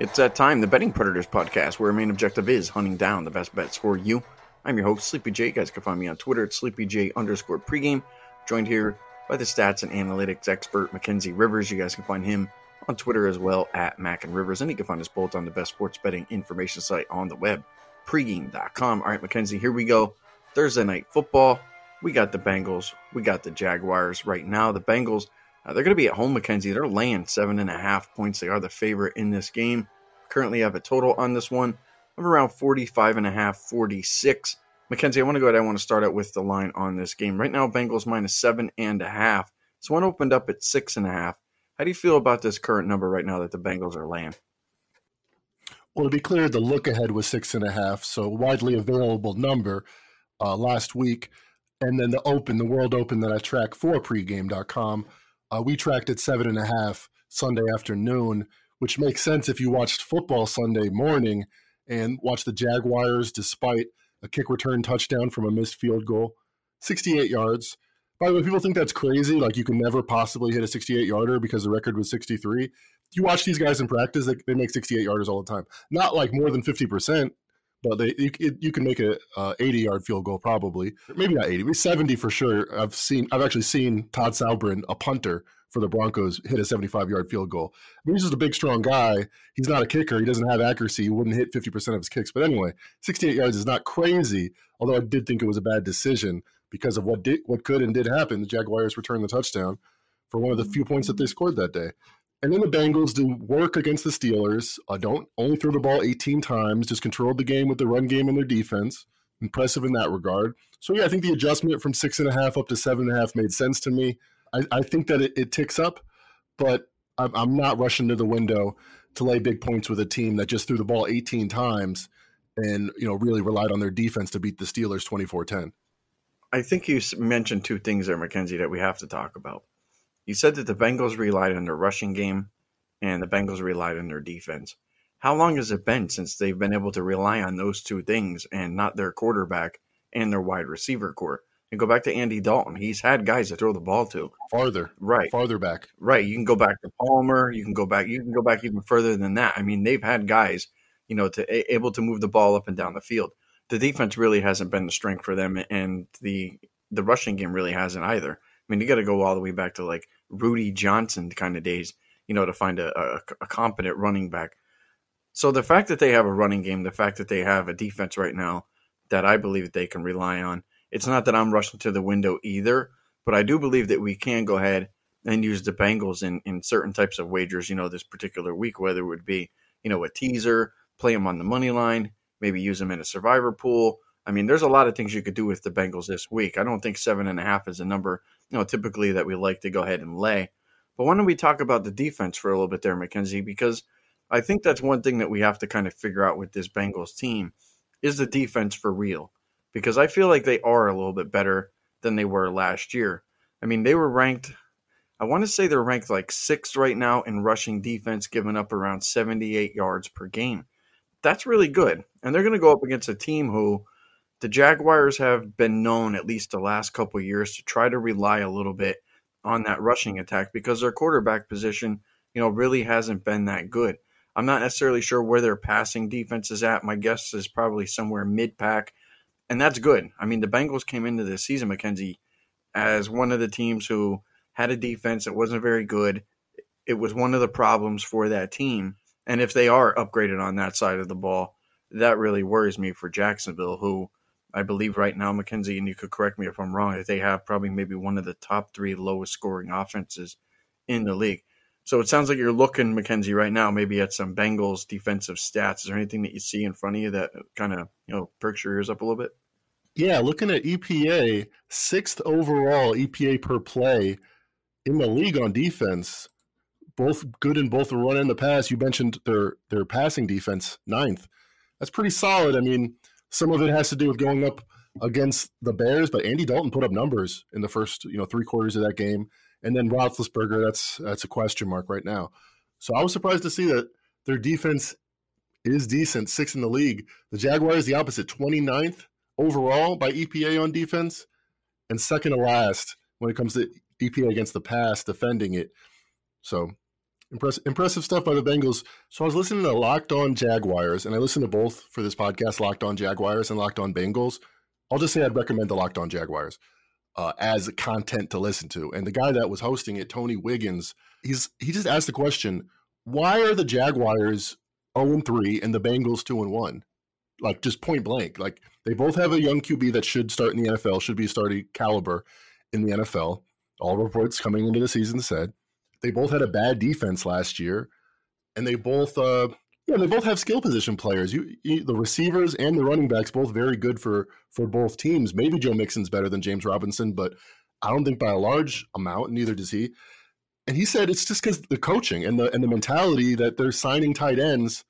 It's that time, the Betting Predators podcast, where our main objective is hunting down the best bets for you. I'm your host, Sleepy J. You guys can find me on Twitter at SleepyJ underscore pregame. Joined here by the stats and analytics expert, Mackenzie Rivers. You guys can find him on Twitter as well at Mac and Rivers. And you can find us both on the best sports betting information site on the web, pregame.com. All right, Mackenzie, here we go. Thursday night football. We got the Bengals. We got the Jaguars right now. The Bengals, uh, they're going to be at home, Mackenzie. They're laying seven and a half points. They are the favorite in this game. Currently have a total on this one of around 45 and a half, 46. Mackenzie, I want to go ahead. I want to start out with the line on this game. Right now, Bengals minus seven and a half. This one opened up at six and a half. How do you feel about this current number right now that the Bengals are laying? Well, to be clear, the look ahead was six and a half, so widely available number uh, last week. And then the open, the world open that I track for pregame.com, uh, we tracked at seven and a half Sunday afternoon, which makes sense if you watched football Sunday morning and watched the Jaguars despite a kick return touchdown from a missed field goal, 68 yards. By the way, people think that's crazy. Like you can never possibly hit a 68 yarder because the record was 63. You watch these guys in practice; they, they make 68 yarders all the time. Not like more than 50 percent, but they you, you can make a uh, 80 yard field goal probably. Maybe not 80, maybe 70 for sure. I've seen I've actually seen Todd Sauerbrun, a punter for the Broncos, hit a 75 yard field goal. I mean, he's just a big, strong guy. He's not a kicker. He doesn't have accuracy. He wouldn't hit 50% of his kicks. But anyway, 68 yards is not crazy. Although I did think it was a bad decision because of what did what could and did happen. The Jaguars returned the touchdown for one of the few points that they scored that day. And then the Bengals do work against the Steelers. Uh, don't only throw the ball 18 times, just controlled the game with the run game and their defense. Impressive in that regard. So yeah, I think the adjustment from six and a half up to seven and a half made sense to me. I, I think that it, it, ticks up, but I'm, I'm not rushing to the window to lay big points with a team that just threw the ball 18 times and you know really relied on their defense to beat the Steelers 24-10. I think you mentioned two things there, Mackenzie, that we have to talk about. You said that the Bengals relied on their rushing game and the Bengals relied on their defense. How long has it been since they've been able to rely on those two things and not their quarterback and their wide receiver core? And go back to Andy Dalton. He's had guys to throw the ball to. Farther. Right. Farther back. Right. You can go back to Palmer. You can go back you can go back even further than that. I mean, they've had guys, you know, to able to move the ball up and down the field. The defense really hasn't been the strength for them and the the rushing game really hasn't either. I mean, you got to go all the way back to like Rudi Johnson kind of days, you know, to find a, a, a competent running back. So the fact that they have a running game, the fact that they have a defense right now that I believe that they can rely on, it's not that I'm rushing to the window either, but I do believe that we can go ahead and use the Bengals in, in certain types of wagers, you know, this particular week, whether it would be, you know, a teaser, play them on the money line, maybe use them in a survivor pool. I mean, there's a lot of things you could do with the Bengals this week. I don't think seven and a half is a number you know, typically that we like to go ahead and lay. But why don't we talk about the defense for a little bit there, Mackenzie? Because I think that's one thing that we have to kind of figure out with this Bengals team is the defense for real. Because I feel like they are a little bit better than they were last year. I mean, they were ranked, I want to say they're ranked like sixth right now in rushing defense, giving up around 78 yards per game. That's really good. And they're going to go up against a team who the Jaguars have been known, at least the last couple years, to try to rely a little bit on that rushing attack because their quarterback position, you know, really hasn't been that good. I'm not necessarily sure where their passing defense is at. My guess is probably somewhere mid pack, and that's good. I mean, the Bengals came into this season, Mackenzie, as one of the teams who had a defense that wasn't very good. It was one of the problems for that team. And if they are upgraded on that side of the ball, that really worries me for Jacksonville, who I believe right now, Mackenzie, and you could correct me if I'm wrong, that they have probably maybe one of the top three lowest scoring offenses in the league. So it sounds like you're looking, Mackenzie, right now, maybe at some Bengals defensive stats. Is there anything that you see in front of you that kind of you know perks your ears up a little bit? Yeah, looking at EPA, sixth overall EPA per play in the league on defense. Both good in both the run and the pass. You mentioned their their passing defense, ninth. That's pretty solid. I mean, some of it has to do with going up against the Bears, but Andy Dalton put up numbers in the first, you know, three quarters of that game, and then Roethlisberger. That's that's a question mark right now. So I was surprised to see that their defense is decent, sixth in the league. The Jaguars, the opposite, 29th overall by EPA on defense, and second to last when it comes to EPA against the pass, defending it. So Impressive, impressive stuff by the Bengals. So I was listening to Locked On Jaguars, and I listened to both for this podcast, Locked On Jaguars and Locked On Bengals. I'll just say I'd recommend the Locked On Jaguars uh, as content to listen to. And the guy that was hosting it, Tony Wiggins, he's he just asked the question: Why are the Jaguars zero oh and three and the Bengals two and one? Like just point blank. Like they both have a young QB that should start in the NFL, should be starting caliber in the NFL. All reports coming into the season said they both had a bad defense last year, and they both, uh, yeah, they both have skill position players. You, you, the receivers and the running backs both very good for for both teams. Maybe Joe Mixon's better than James Robinson, but I don't think by a large amount. Neither does he. And he said it's just because the coaching and the and the mentality that they're signing tight ends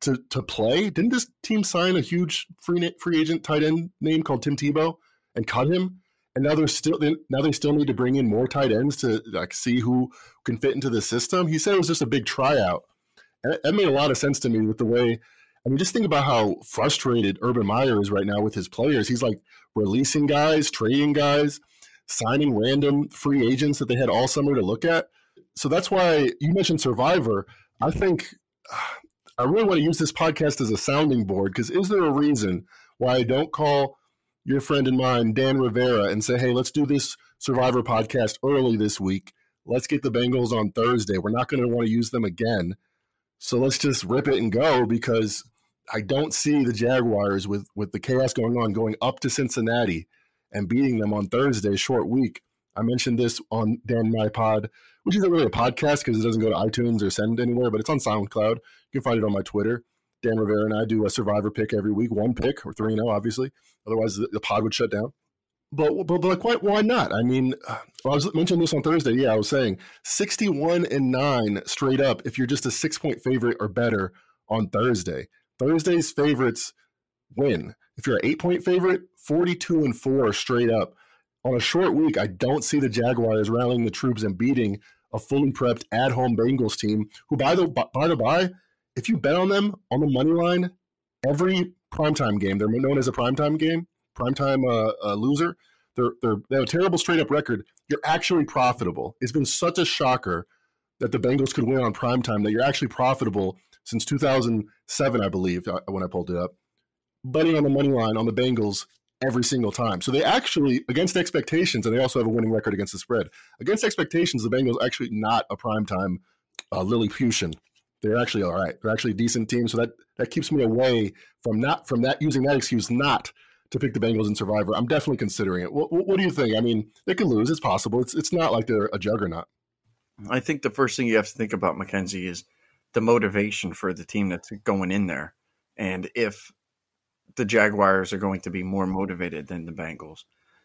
to to play. Didn't this team sign a huge free free agent tight end name called Tim Tebow and cut him? And now they're still now they still need to bring in more tight ends to like see who can fit into the system. He said it was just a big tryout, and that made a lot of sense to me with the way. I mean, just think about how frustrated Urban Meyer is right now with his players. He's like releasing guys, trading guys, signing random free agents that they had all summer to look at. So that's why you mentioned Survivor. I think I really want to use this podcast as a sounding board because is there a reason why I don't call your friend and mine, Dan Rivera, and say, hey, let's do this Survivor podcast early this week. Let's get the Bengals on Thursday. We're not going to want to use them again. So let's just rip it and go because I don't see the Jaguars with, with the chaos going on going up to Cincinnati and beating them on Thursday, short week. I mentioned this on Dan My Pod, which isn't really a podcast because it doesn't go to iTunes or send anywhere, but it's on SoundCloud. You can find it on my Twitter. Dan Rivera and I do a survivor pick every week, one pick or 3 0, obviously. Otherwise, the, the, pod would shut down. But, but, but why, why not? I mean, uh, I was mentioning this on Thursday. Yeah, I was saying 61 and 9 straight up if you're just a six point favorite or better on Thursday. Thursday's favorites win. If you're an eight point favorite, 42 and 4 straight up. On a short week, I don't see the Jaguars rallying the troops and beating a fully prepped at home Bengals team, who, by the by the by, if you bet on them on the money line, every primetime game, they're known as a primetime game, primetime uh, uh, loser. They're, they're, they have a terrible straight up record. You're actually profitable. It's been such a shocker that the Bengals could win on primetime that you're actually profitable since 2007, I believe, uh, when I pulled it up. Betting on the money line on the Bengals every single time. So they actually, against expectations, and they also have a winning record against the spread. Against expectations, the Bengals actually not a primetime uh, Lilliputian they're actually all right. They're actually a decent team. So that that keeps me away from not from that using that excuse not to pick the Bengals in Survivor. I'm definitely considering it. What, what do you think? I mean, they could lose. It's possible. It's it's not like they're a juggernaut. I think the first thing you have to think about, Mackenzie, is the motivation for the team that's going in there, and if the Jaguars are going to be more motivated than the Bengals,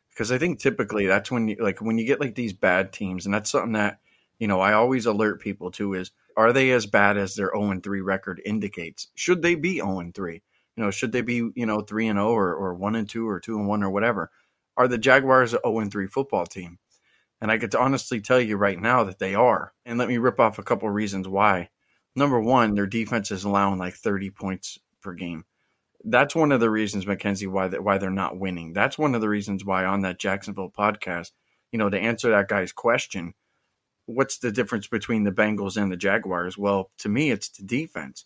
because I think typically that's when you like when you get like these bad teams, and that's something that you know I always alert people to is are they as bad as their 0 3 record indicates? Should they be 0 3? You know, should they be, you know, 3 and 0 or, or 1 and 2 or 2 and 1 or whatever? Are the Jaguars a 0 3 football team? And I could honestly tell you right now that they are. And let me rip off a couple reasons why. Number one, their defense is allowing like 30 points per game. That's one of the reasons, Mackenzie, why they, why they're not winning. That's one of the reasons why on that Jacksonville podcast, you know, to answer that guy's question, what's the difference between the Bengals and the Jaguars? Well, to me, it's the defense.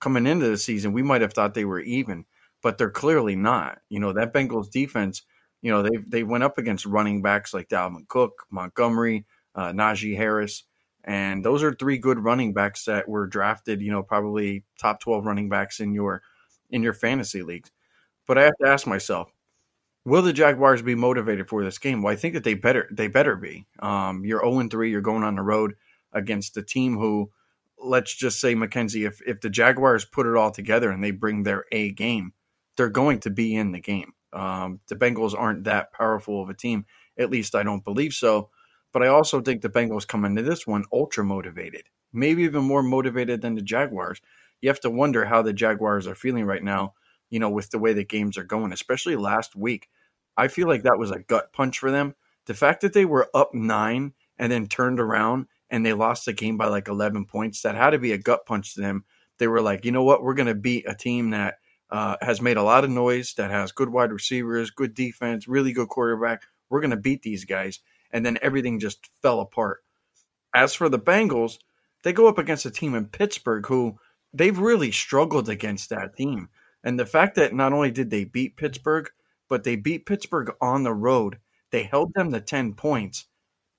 Coming into the season, we might have thought they were even, but they're clearly not. You know, that Bengals defense, you know, they they went up against running backs like Dalvin Cook, Montgomery, uh, Najee Harris, and those are three good running backs that were drafted, you know, probably top 12 running backs in your in your fantasy leagues. But I have to ask myself, Will the Jaguars be motivated for this game? Well, I think that they better they better be. Um, you're 0 3. You're going on the road against a team who, let's just say, Mackenzie, if if the Jaguars put it all together and they bring their A game, they're going to be in the game. Um, the Bengals aren't that powerful of a team. At least I don't believe so. But I also think the Bengals come into this one ultra motivated, maybe even more motivated than the Jaguars. You have to wonder how the Jaguars are feeling right now you know, with the way the games are going, especially last week. I feel like that was a gut punch for them. The fact that they were up nine and then turned around and they lost the game by like 11 points, that had to be a gut punch to them. They were like, you know what? We're going to beat a team that uh, has made a lot of noise, that has good wide receivers, good defense, really good quarterback. We're going to beat these guys. And then everything just fell apart. As for the Bengals, they go up against a team in Pittsburgh who they've really struggled against that team. And the fact that not only did they beat Pittsburgh, but they beat Pittsburgh on the road, they held them to 10 points.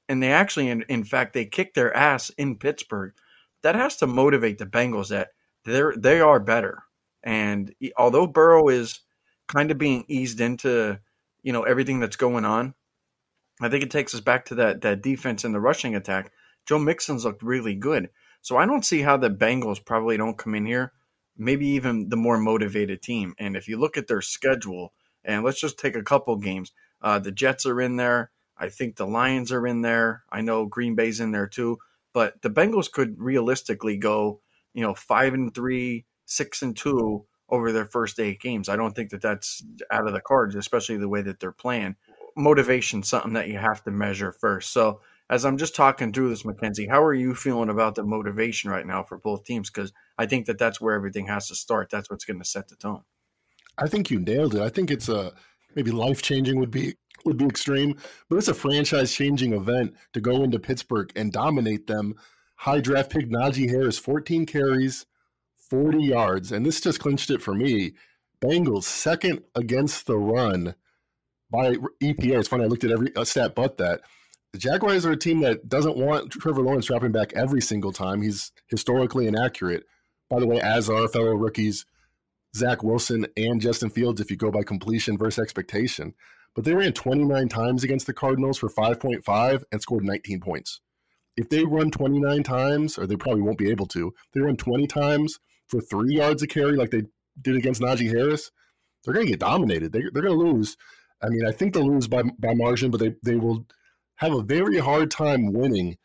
And they actually, in, in fact, they kicked their ass in Pittsburgh. That has to motivate the Bengals that they're they are better. And although Burrow is kind of being eased into, you know, everything that's going on, I think it takes us back to that that defense and the rushing attack. Joe Mixon's looked really good. So I don't see how the Bengals probably don't come in here, maybe even the more motivated team. And if you look at their schedule, and let's just take a couple games, uh, the Jets are in there. I think the Lions are in there. I know Green Bay's in there too. But the Bengals could realistically go, you know, five and three, six and two over their first eight games. I don't think that that's out of the cards, especially the way that they're playing. Motivation, something that you have to measure first. So as I'm just talking through this, Mackenzie, how are you feeling about the motivation right now for both teams? Because I think that that's where everything has to start. That's what's going to set the tone. I think you nailed it. I think it's a maybe life changing would be would be extreme, but it's a franchise changing event to go into Pittsburgh and dominate them. High draft pick Najee Harris, 14 carries, 40 yards, and this just clinched it for me. Bengals second against the run by EPA. It's funny. I looked at every uh, stat but that. The Jaguars are a team that doesn't want Trevor Lawrence dropping back every single time. He's historically inaccurate. By the way, as are fellow rookies Zach Wilson and Justin Fields, if you go by completion versus expectation. But they ran 29 times against the Cardinals for 5.5 and scored 19 points. If they run 29 times, or they probably won't be able to, they run 20 times for three yards a carry like they did against Najee Harris, they're going to get dominated. They, they're going to lose. I mean, I think they'll lose by, by margin, but they, they will – have a very hard time winning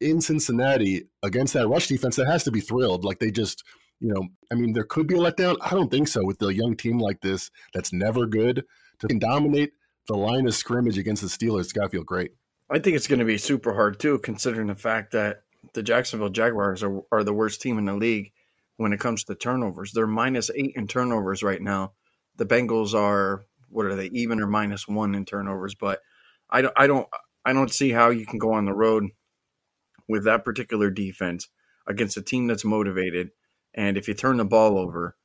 in Cincinnati against that rush defense that has to be thrilled. Like they just, you know, I mean, there could be a letdown. I don't think so with a young team like this that's never good to dominate the line of scrimmage against the Steelers. It's got to feel great. I think it's going to be super hard too, considering the fact that the Jacksonville Jaguars are, are the worst team in the league when it comes to turnovers. They're minus eight in turnovers right now. The Bengals are what are they even or minus one in turnovers? But I don't, I don't, I don't see how you can go on the road with that particular defense against a team that's motivated. And if you turn the ball over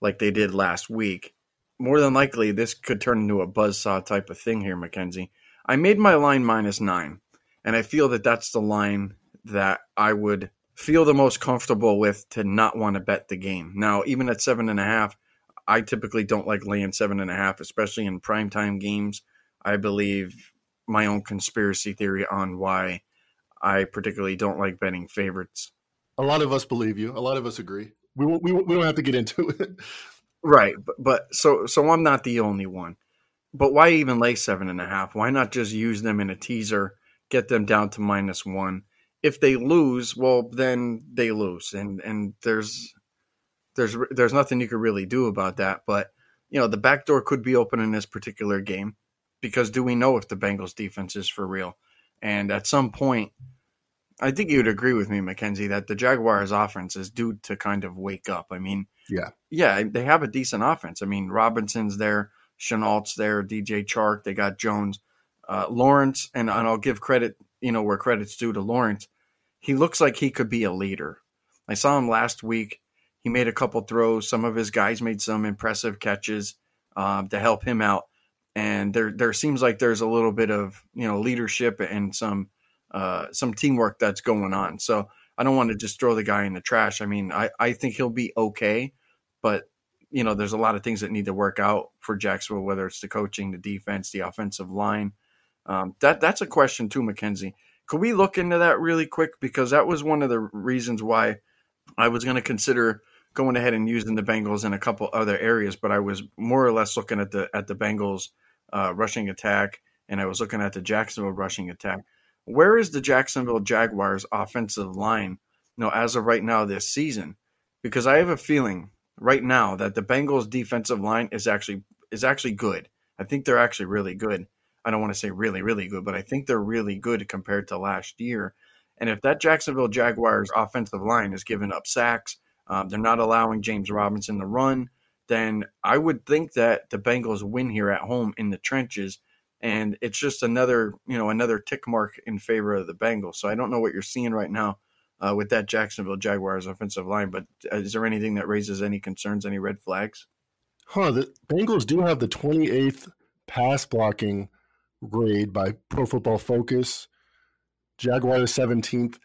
like they did last week, more than likely this could turn into a buzzsaw type of thing here, Mackenzie. I made my line minus nine, and I feel that that's the line that I would feel the most comfortable with to not want to bet the game. Now, even at seven and a half, I typically don't like laying seven and a half, especially in primetime games. I believe my own conspiracy theory on why I particularly don't like betting favorites. A lot of us believe you. A lot of us agree. We won't, we, we don't have to get into it. right, but, but so so I'm not the only one. But why even lay seven and a half? Why not just use them in a teaser, get them down to minus one? If they lose, well, then they lose, and and there's there's there's nothing you could really do about that. But you know, the back door could be open in this particular game because do we know if the Bengals defense is for real? And at some point, I think you would agree with me, Mackenzie, that the Jaguars offense is due to kind of wake up. I mean, yeah, yeah, they have a decent offense. I mean, Robinson's there, Shenault's there, DJ Chark, they got Jones, uh, Lawrence, and, and I'll give credit, you know, where credit's due to Lawrence. He looks like he could be a leader. I saw him last week. He made a couple throws. Some of his guys made some impressive catches uh, to help him out and there there seems like there's a little bit of you know leadership and some uh, some teamwork that's going on. So I don't want to just throw the guy in the trash. I mean, I I think he'll be okay, but you know, there's a lot of things that need to work out for Jacksonville, whether it's the coaching, the defense, the offensive line. Um, that that's a question too, Mackenzie. Could we look into that really quick because that was one of the reasons why I was going to consider going ahead and using the Bengals in a couple other areas, but I was more or less looking at the at the Bengals uh, rushing attack, and I was looking at the Jacksonville rushing attack. Where is the Jacksonville Jaguars offensive line, you know, as of right now this season? Because I have a feeling right now that the Bengals defensive line is actually is actually good. I think they're actually really good. I don't want to say really, really good, but I think they're really good compared to last year. And if that Jacksonville Jaguars offensive line is giving up sacks, um, they're not allowing James Robinson to run, then I would think that the Bengals win here at home in the trenches. And it's just another, you know, another tick mark in favor of the Bengals. So I don't know what you're seeing right now uh, with that Jacksonville Jaguars offensive line. But uh, is there anything that raises any concerns, any red flags? Huh. The Bengals do have the 28th pass blocking grade by Pro Football Focus. Jaguars 17th.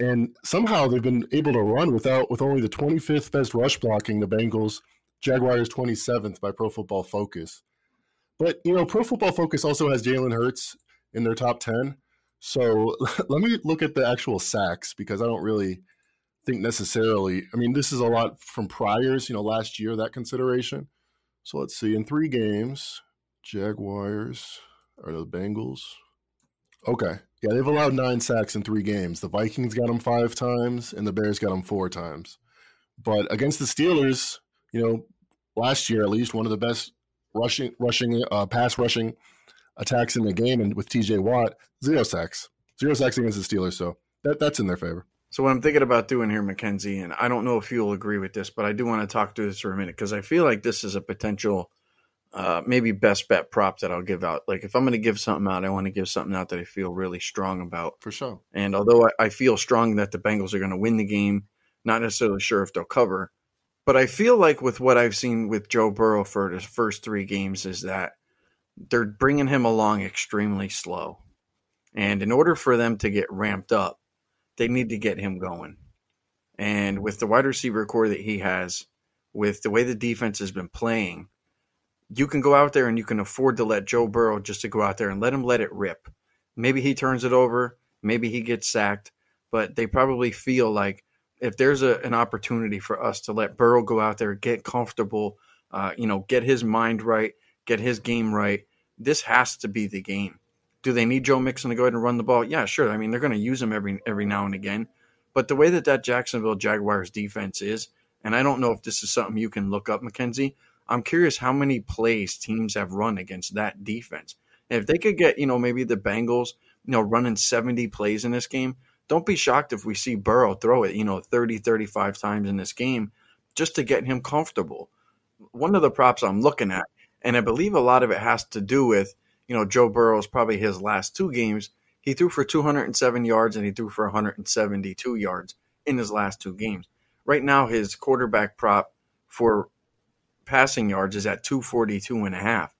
And somehow they've been able to run without with only the 25th best rush blocking the Bengals. Jaguars 27th by Pro Football Focus. But you know, Pro Football Focus also has Jalen Hurts in their top 10. So let me look at the actual sacks because I don't really think necessarily. I mean, this is a lot from priors, you know, last year, that consideration. So let's see. In three games, Jaguars are the Bengals. Okay. Yeah, they've allowed nine sacks in three games. The Vikings got them five times, and the Bears got them four times. But against the Steelers, you know, last year at least, one of the best rushing, rushing, uh, pass rushing attacks in the game, and with T.J. Watt, zero sacks, zero sacks against the Steelers. So that that's in their favor. So what I'm thinking about doing here, Mackenzie, and I don't know if you'll agree with this, but I do want to talk through this for a minute because I feel like this is a potential, uh, maybe best bet prop that I'll give out. Like if I'm going to give something out, I want to give something out that I feel really strong about. For sure. And although I, I feel strong that the Bengals are going to win the game, not necessarily sure if they'll cover, but I feel like with what I've seen with Joe Burrow for his first three games is that they're bringing him along extremely slow. And in order for them to get ramped up, they need to get him going. And with the wide receiver core that he has, with the way the defense has been playing, you can go out there and you can afford to let Joe Burrow just to go out there and let him let it rip. Maybe he turns it over, maybe he gets sacked, but they probably feel like if there's a, an opportunity for us to let Burrow go out there, get comfortable, uh, you know, get his mind right, get his game right, this has to be the game. Do they need Joe Mixon to go ahead and run the ball? Yeah, sure. I mean, they're going to use him every every now and again. But the way that that Jacksonville Jaguars defense is, and I don't know if this is something you can look up, Mackenzie. I'm curious how many plays teams have run against that defense. And if they could get, you know, maybe the Bengals, you know, running 70 plays in this game, don't be shocked if we see Burrow throw it, you know, 30, 35 times in this game just to get him comfortable. One of the props I'm looking at, and I believe a lot of it has to do with you know, Joe Burrow's probably his last two games. He threw for 207 yards and he threw for 172 yards in his last two games. Right now, his quarterback prop for passing yards is at 242 and a half.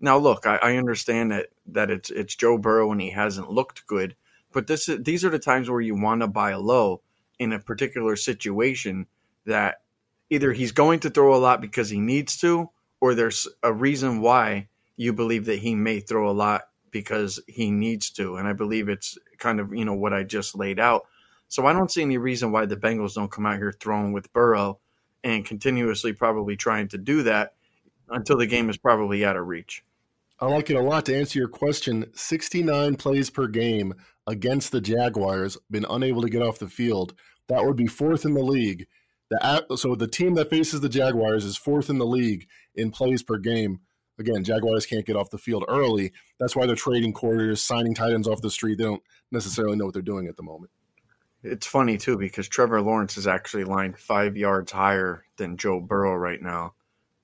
Now, look, I, I understand that that it's it's Joe Burrow and he hasn't looked good, but this is, these are the times where you want to buy low in a particular situation that either he's going to throw a lot because he needs to, or there's a reason why you believe that he may throw a lot because he needs to. And I believe it's kind of, you know, what I just laid out. So I don't see any reason why the Bengals don't come out here throwing with Burrow and continuously probably trying to do that until the game is probably out of reach. I like it a lot. To answer your question, 69 plays per game against the Jaguars, been unable to get off the field. That would be fourth in the league. The, so the team that faces the Jaguars is fourth in the league in plays per game again, Jaguars can't get off the field early. That's why they're trading quarters, signing tight ends off the street. They don't necessarily know what they're doing at the moment. It's funny too because Trevor Lawrence is actually lined five yards higher than Joe Burrow right now,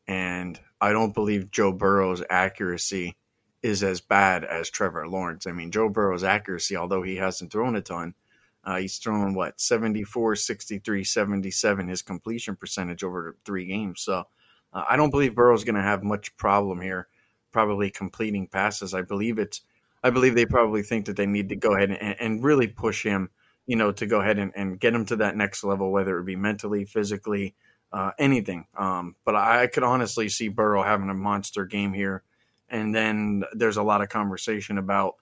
and I don't believe Joe Burrow's accuracy is as bad as Trevor Lawrence. I mean, Joe Burrow's accuracy, although he hasn't thrown a ton, uh, he's thrown what 74, 63, 77 his completion percentage over three games. So uh, I don't believe Burrow's going to have much problem here, probably completing passes. I believe it's, I believe they probably think that they need to go ahead and, and really push him, you know, to go ahead and, and, get them to that next level, whether it be mentally, physically, uh, anything. Um, but I could honestly see Burrow having a monster game here. And then there's a lot of conversation about,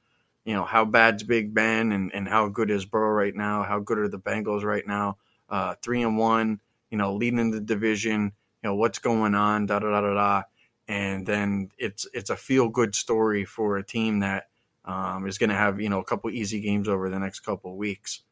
you know, how bad's Big Ben and, and how good is Burrow right now? How good are the Bengals right now? Uh, three and one, you know, leading the division you know what's going on, da da da da da, and then it's it's a feel good story for a team that um, is going to have you know a couple easy games over the next couple weeks,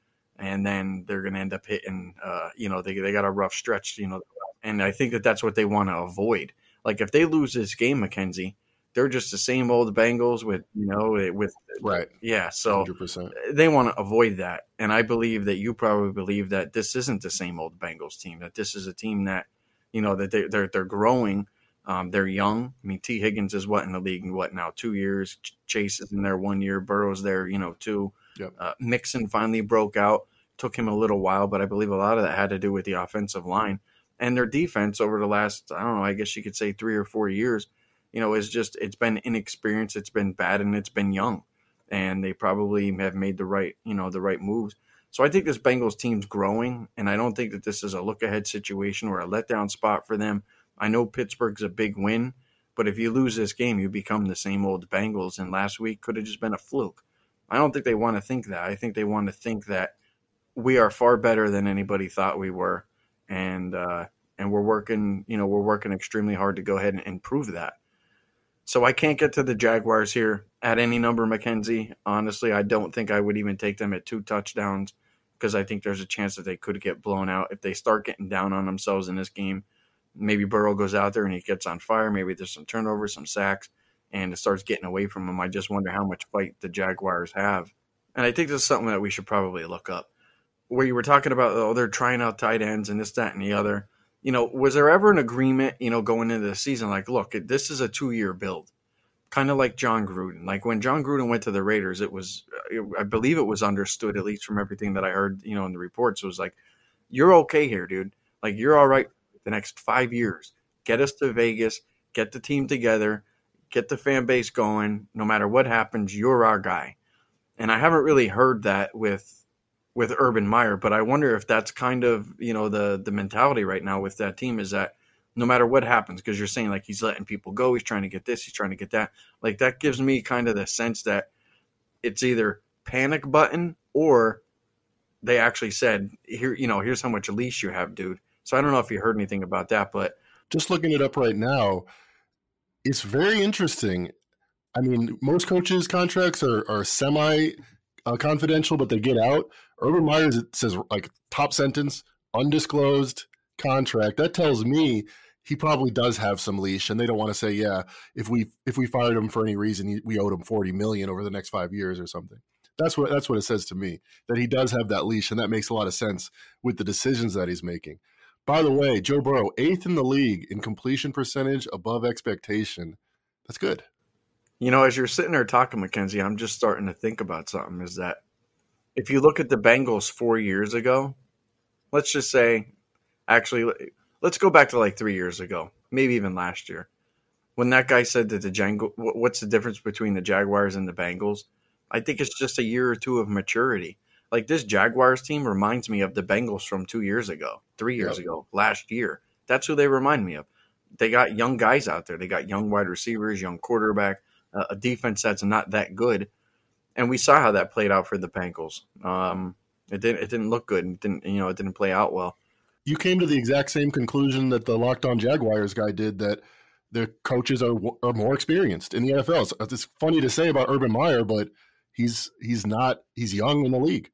and then they're going to end up hitting uh, you know they they got a rough stretch you know, and I think that that's what they want to avoid. Like if they lose this game, Mackenzie, they're just the same old Bengals with you know with right yeah so 100%. they want to avoid that and I believe that you probably believe that this isn't the same old Bengals team that this is a team that you know that they, they're they're growing. Um, they're young. I mean, Tee Higgins is what in the league? and What now? Two years. Chase is in there one year. Burrow's there. You know, two. Yep. Uh, Mixon finally broke out. took him a little while, but I believe a lot of that had to do with the offensive line and their defense over the last I don't know, I guess you could say three or four years. You know, is just it's been inexperienced, it's been bad, and it's been young, and they probably have made the right you know the right moves. So I think this Bengals team's growing, and I don't think that this is a look ahead situation or a letdown spot for them. I know Pittsburgh's a big win, but if you lose this game, you become the same old Bengals, and last week could have just been a fluke. I don't think they want to think that. I think they want to think that we are far better than anybody thought we were, and uh, and we're working. You know, we're working extremely hard to go ahead and, and prove that. So I can't get to the Jaguars here at any number, Mackenzie. Honestly, I don't think I would even take them at two touchdowns because I think there's a chance that they could get blown out if they start getting down on themselves in this game. Maybe Burrow goes out there and he gets on fire. Maybe there's some turnovers, some sacks, and it starts getting away from him. I just wonder how much fight the Jaguars have. And I think this is something that we should probably look up. Where you were talking about, oh, they're trying out tight ends and this, that, and the other. You know, was there ever an agreement, you know, going into the season, like, look, this is a two year build? Kind of like Jon Gruden. Like when Jon Gruden went to the Raiders, it was, uh, I believe it was understood, at least from everything that I heard, you know, in the reports, it was like, you're okay here, dude. Like, you're all right the next five years. Get us to Vegas, get the team together, get the fan base going. No matter what happens, you're our guy. And I haven't really heard that with with Urban Meyer, but I wonder if that's kind of you know the the mentality right now with that team is that no matter what happens, because you're saying like he's letting people go, he's trying to get this, he's trying to get that. Like that gives me kind of the sense that it's either panic button or they actually said here you know here's how much leash you have, dude. So I don't know if you heard anything about that, but just looking it up right now, it's very interesting. I mean, most coaches' contracts are, are semi uh, confidential, but they get out. Urban Meyer's it says like top sentence, undisclosed contract. That tells me he probably does have some leash, and they don't want to say, yeah, if we if we fired him for any reason, we owed him forty million over the next five years or something. That's what that's what it says to me that he does have that leash, and that makes a lot of sense with the decisions that he's making. By the way, Joe Burrow, eighth in the league in completion percentage above expectation. That's good. You know, as you're sitting there talking, Mackenzie, I'm just starting to think about something. Is that if you look at the Bengals four years ago, let's just say, actually, let's go back to like three years ago, maybe even last year, when that guy said that the Django, what's the difference between the Jaguars and the Bengals? I think it's just a year or two of maturity. Like this Jaguars team reminds me of the Bengals from two years ago, three years yep. ago, last year. That's who they remind me of. They got young guys out there. They got young wide receivers, young quarterback a defense that's not that good. And we saw how that played out for the Bengals. Um, it didn't. It didn't look good. And didn't you know? It didn't play out well. You came to the exact same conclusion that the Locked On Jaguars guy did. That the coaches are, are more experienced in the NFL. So it's funny to say about Urban Meyer, but he's he's not. He's young in the league,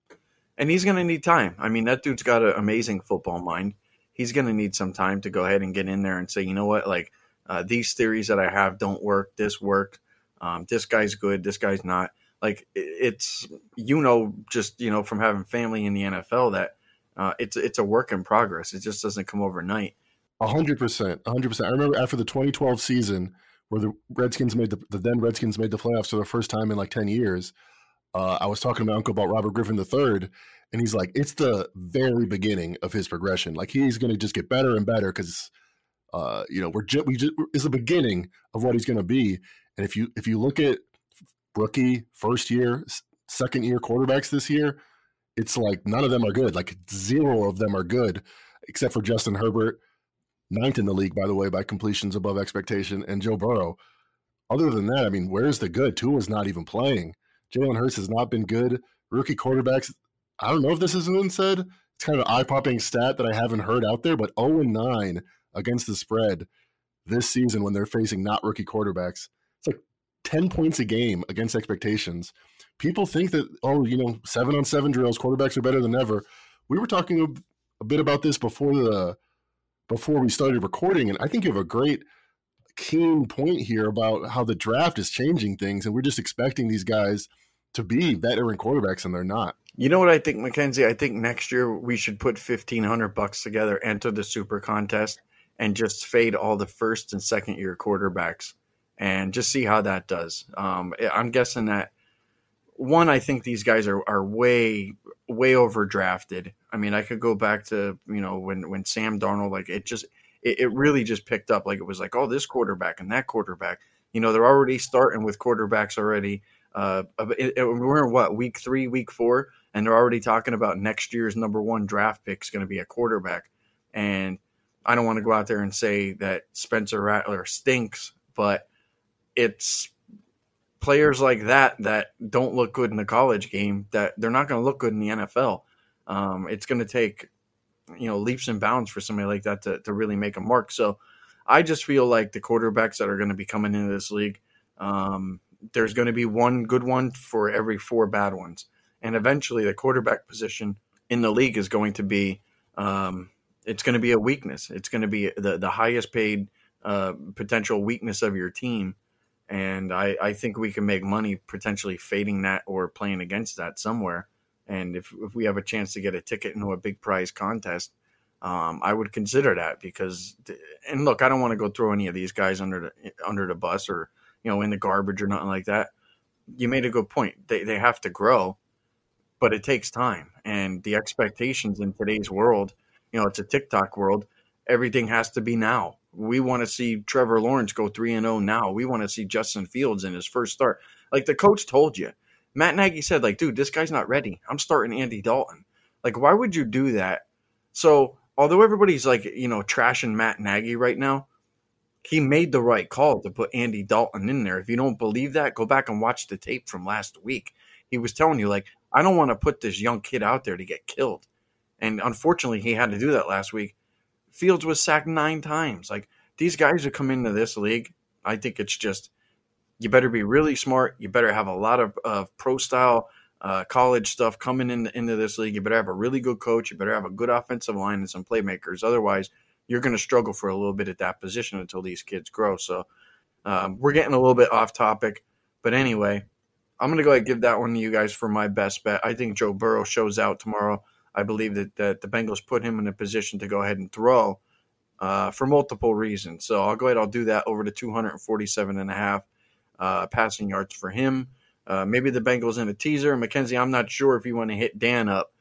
and he's going to need time. I mean, that dude's got an amazing football mind. He's going to need some time to go ahead and get in there and say, you know what, like uh, these theories that I have don't work. This worked. Um, this guy's good. This guy's not. Like it's you know just you know from having family in the NFL that uh, it's it's a work in progress. It just doesn't come overnight. A hundred percent, a hundred percent. I remember after the 2012 season where the Redskins made the, the then Redskins made the playoffs for the first time in like 10 years. Uh, I was talking to my uncle about Robert Griffin III, and he's like, it's the very beginning of his progression. Like he's going to just get better and better because, uh, you know, we're just, we just is the beginning of what he's going to be. And if you if you look at rookie, first year, second year quarterbacks this year, it's like none of them are good. Like zero of them are good, except for Justin Herbert, ninth in the league, by the way, by completions above expectation, and Joe Burrow. Other than that, I mean, where's the good? Tua's not even playing. Jalen Hurts has not been good. Rookie quarterbacks. I don't know if this is been said. It's kind of an eye popping stat that I haven't heard out there, but 0 9 against the spread this season when they're facing not rookie quarterbacks. It's like 10 points a game against expectations. People think that, oh, you know, seven on seven drills, quarterbacks are better than ever. We were talking a, a bit about this before the before we started recording, and I think you have a great keen point here about how the draft is changing things, and we're just expecting these guys to be veteran quarterbacks, and they're not. You know what I think, Mackenzie? I think next year we should put fifteen hundred bucks together, enter the super contest, and just fade all the first and second year quarterbacks and just see how that does. Um, I'm guessing that one, I think these guys are, are way, way overdrafted. I mean, I could go back to you know when when Sam Darnold like it just it, it really just picked up like it was like oh this quarterback and that quarterback. You know they're already starting with quarterbacks already. Uh, we're in what week three, week four, and they're already talking about next year's number one draft pick is going to be a quarterback. And I don't want to go out there and say that Spencer Rattler stinks, but it's players like that that don't look good in the college game that they're not going to look good in the NFL. Um, it's going to take you know leaps and bounds for somebody like that to, to really make a mark. So I just feel like the quarterbacks that are going to be coming into this league, um, there's going to be one good one for every four bad ones, and eventually the quarterback position in the league is going to be um, it's going to be a weakness. It's going to be the the highest paid uh, potential weakness of your team and I, I think we can make money potentially fading that or playing against that somewhere. And if, if we have a chance to get a ticket into a big prize contest, um, I would consider that because. And look, I don't want to go throw any of these guys under the under the bus or you know in the garbage or nothing like that. You made a good point. They they have to grow, but it takes time. And the expectations in today's world, you know, it's a TikTok world. Everything has to be now we want to see Trevor Lawrence go 3 and 0 now. We want to see Justin Fields in his first start. Like the coach told you. Matt Nagy said like, "Dude, this guy's not ready. I'm starting Andy Dalton." Like, why would you do that? So, although everybody's like, you know, trashing Matt Nagy right now, he made the right call to put Andy Dalton in there. If you don't believe that, go back and watch the tape from last week. He was telling you like, "I don't want to put this young kid out there to get killed." And unfortunately, he had to do that last week Fields was sacked nine times. Like these guys who come into this league, I think it's just you better be really smart. You better have a lot of, of pro style uh, college stuff coming in, into this league. You better have a really good coach. You better have a good offensive line and some playmakers. Otherwise, you're going to struggle for a little bit at that position until these kids grow. So um, we're getting a little bit off topic, but anyway, I'm going to go ahead and give that one to you guys for my best bet. I think Joe Burrow shows out tomorrow. I believe that, that the Bengals put him in a position to go ahead and throw uh, for multiple reasons. So I'll go ahead. I'll do that over to 247 and a half uh, passing yards for him. Uh, maybe the Bengals in a teaser. Mackenzie, I'm not sure if you want to hit Dan up.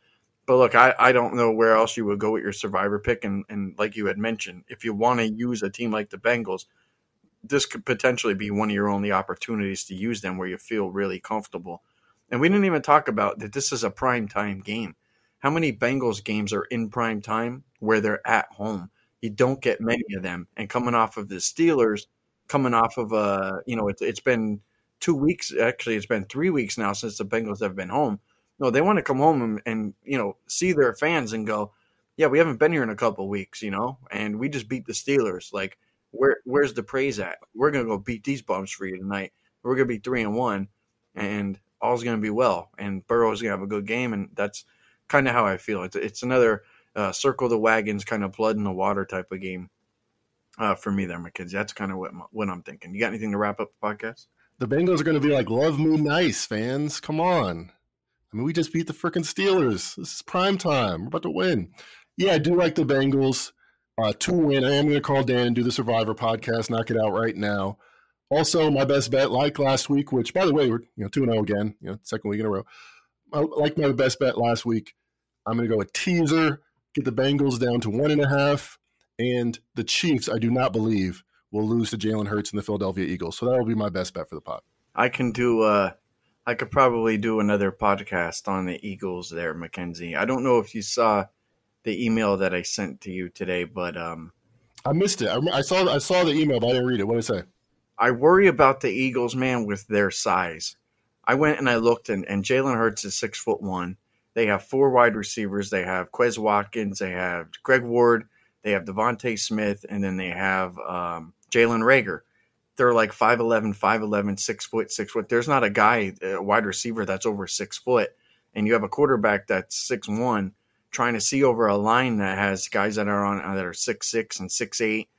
But look, I, I don't know where else you would go with your survivor pick. And, and like you had mentioned, if you want to use a team like the Bengals, this could potentially be one of your only opportunities to use them where you feel really comfortable. And we didn't even talk about that this is a prime time game. How many Bengals games are in prime time where they're at home? You don't get many of them. And coming off of the Steelers, coming off of a, uh, you know, it's, it's been two weeks. Actually, it's been three weeks now since the Bengals have been home. No, they want to come home and, and you know see their fans and go, yeah, we haven't been here in a couple weeks, you know, and we just beat the Steelers. Like, where where's the praise at? We're gonna go beat these bums for you tonight. We're gonna be three and one, and all's gonna be well. And Burrow's gonna have a good game, and that's kind of how I feel. It's it's another uh, circle the wagons kind of blood in the water type of game uh, for me there, Mackenzie. That's kind of what what I'm thinking. You got anything to wrap up the podcast? The Bengals are going to be like, "Love me nice, fans. Come on." I mean, we just beat the freaking Steelers. This is prime time. We're about to win. Yeah, I do like the Bengals uh, to win. I am going to call Dan and do the Survivor podcast. Knock it out right now. Also, my best bet, like last week, which by the way, we're you know two and zero oh again. You know, second week in a row I, like my best bet last week. I'm going to go a teaser, get the Bengals down to one and a half, and the Chiefs. I do not believe will lose to Jalen Hurts and the Philadelphia Eagles. So that will be my best bet for the pot. I can do. Uh, I could probably do another podcast on the Eagles there, Mackenzie. I don't know if you saw the email that I sent to you today, but um, I missed it. I, I saw. I saw the email, but I didn't read it. What did it say? I worry about the Eagles, man, with their size. I went and I looked, and, and Jalen Hurts is six foot one. They have four wide receivers. They have Quez Watkins. They have Greg Ward. They have DeVonta Smith, and then they have um, Jalen Reagor. They're like 5'11", 5'11", 6 foot, 6 foot. There's not a guy, a wide receiver that's over 6 foot. And you have a quarterback that's six one, trying to see over a line that has guys that are on uh, that are six six and six eight.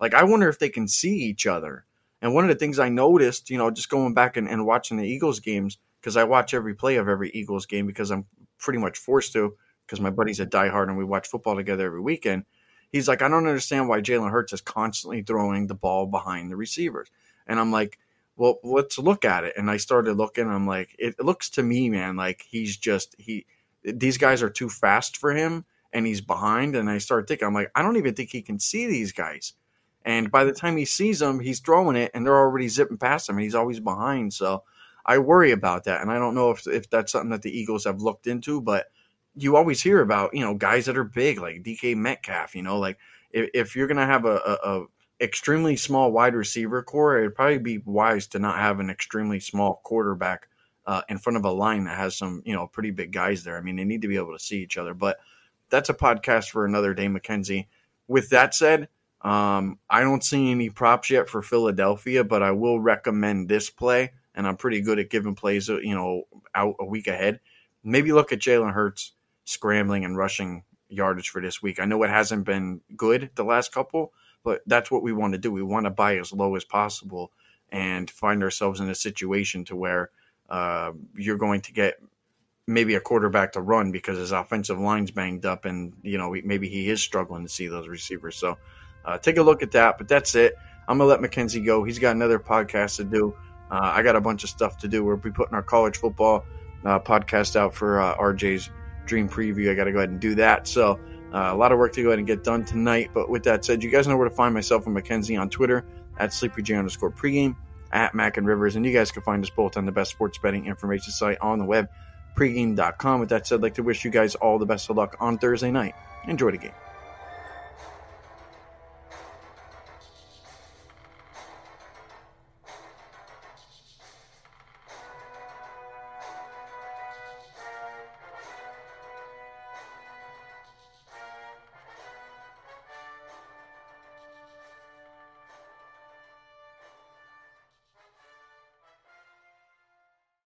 Like I wonder if they can see each other. And one of the things I noticed, you know, just going back and, and watching the Eagles games, because I watch every play of every Eagles game because I'm pretty much forced to, because my buddy's a diehard and we watch football together every weekend. He's like, I don't understand why Jalen Hurts is constantly throwing the ball behind the receivers. And I'm like, well, let's look at it. And I started looking. I'm like, it looks to me, man, like he's just he these guys are too fast for him and he's behind. And I start thinking, I'm like, I don't even think he can see these guys. And by the time he sees them, he's throwing it and they're already zipping past him and he's always behind. So I worry about that. And I don't know if, if that's something that the Eagles have looked into, but you always hear about, you know, guys that are big like DK Metcalf, you know, like if, if you're going to have a, a, a extremely small wide receiver corps, it'd probably be wise to not have an extremely small quarterback uh, in front of a line that has some, you know, pretty big guys there. I mean, they need to be able to see each other. But that's a podcast for another day, Mackenzie. With that said, um, I don't see any props yet for Philadelphia, but I will recommend this play, and I'm pretty good at giving plays, uh, you know, out a week ahead. Maybe look at Jalen Hurts scrambling and rushing yardage for this week. I know it hasn't been good the last couple, but that's what we want to do. We want to buy as low as possible and find ourselves in a situation to where uh, you're going to get maybe a quarterback to run because his offensive line's banged up and you know maybe he is struggling to see those receivers. So uh, take a look at that. But that's it. I'm gonna let Mackenzie go. He's got another podcast to do. Uh, I got a bunch of stuff to do. We'll be putting our college football uh, podcast out for uh, RJ's dream preview. I got to go ahead and do that. So uh, a lot of work to go ahead and get done tonight. But with that said, you guys know where to find myself and Mackenzie on Twitter at SleepyJ underscore pregame at Mac and Rivers. And you guys can find us both on the best sports betting information site on the web, pregame.com. With that said, I'd like to wish you guys all the best of luck on Thursday night. Enjoy the game.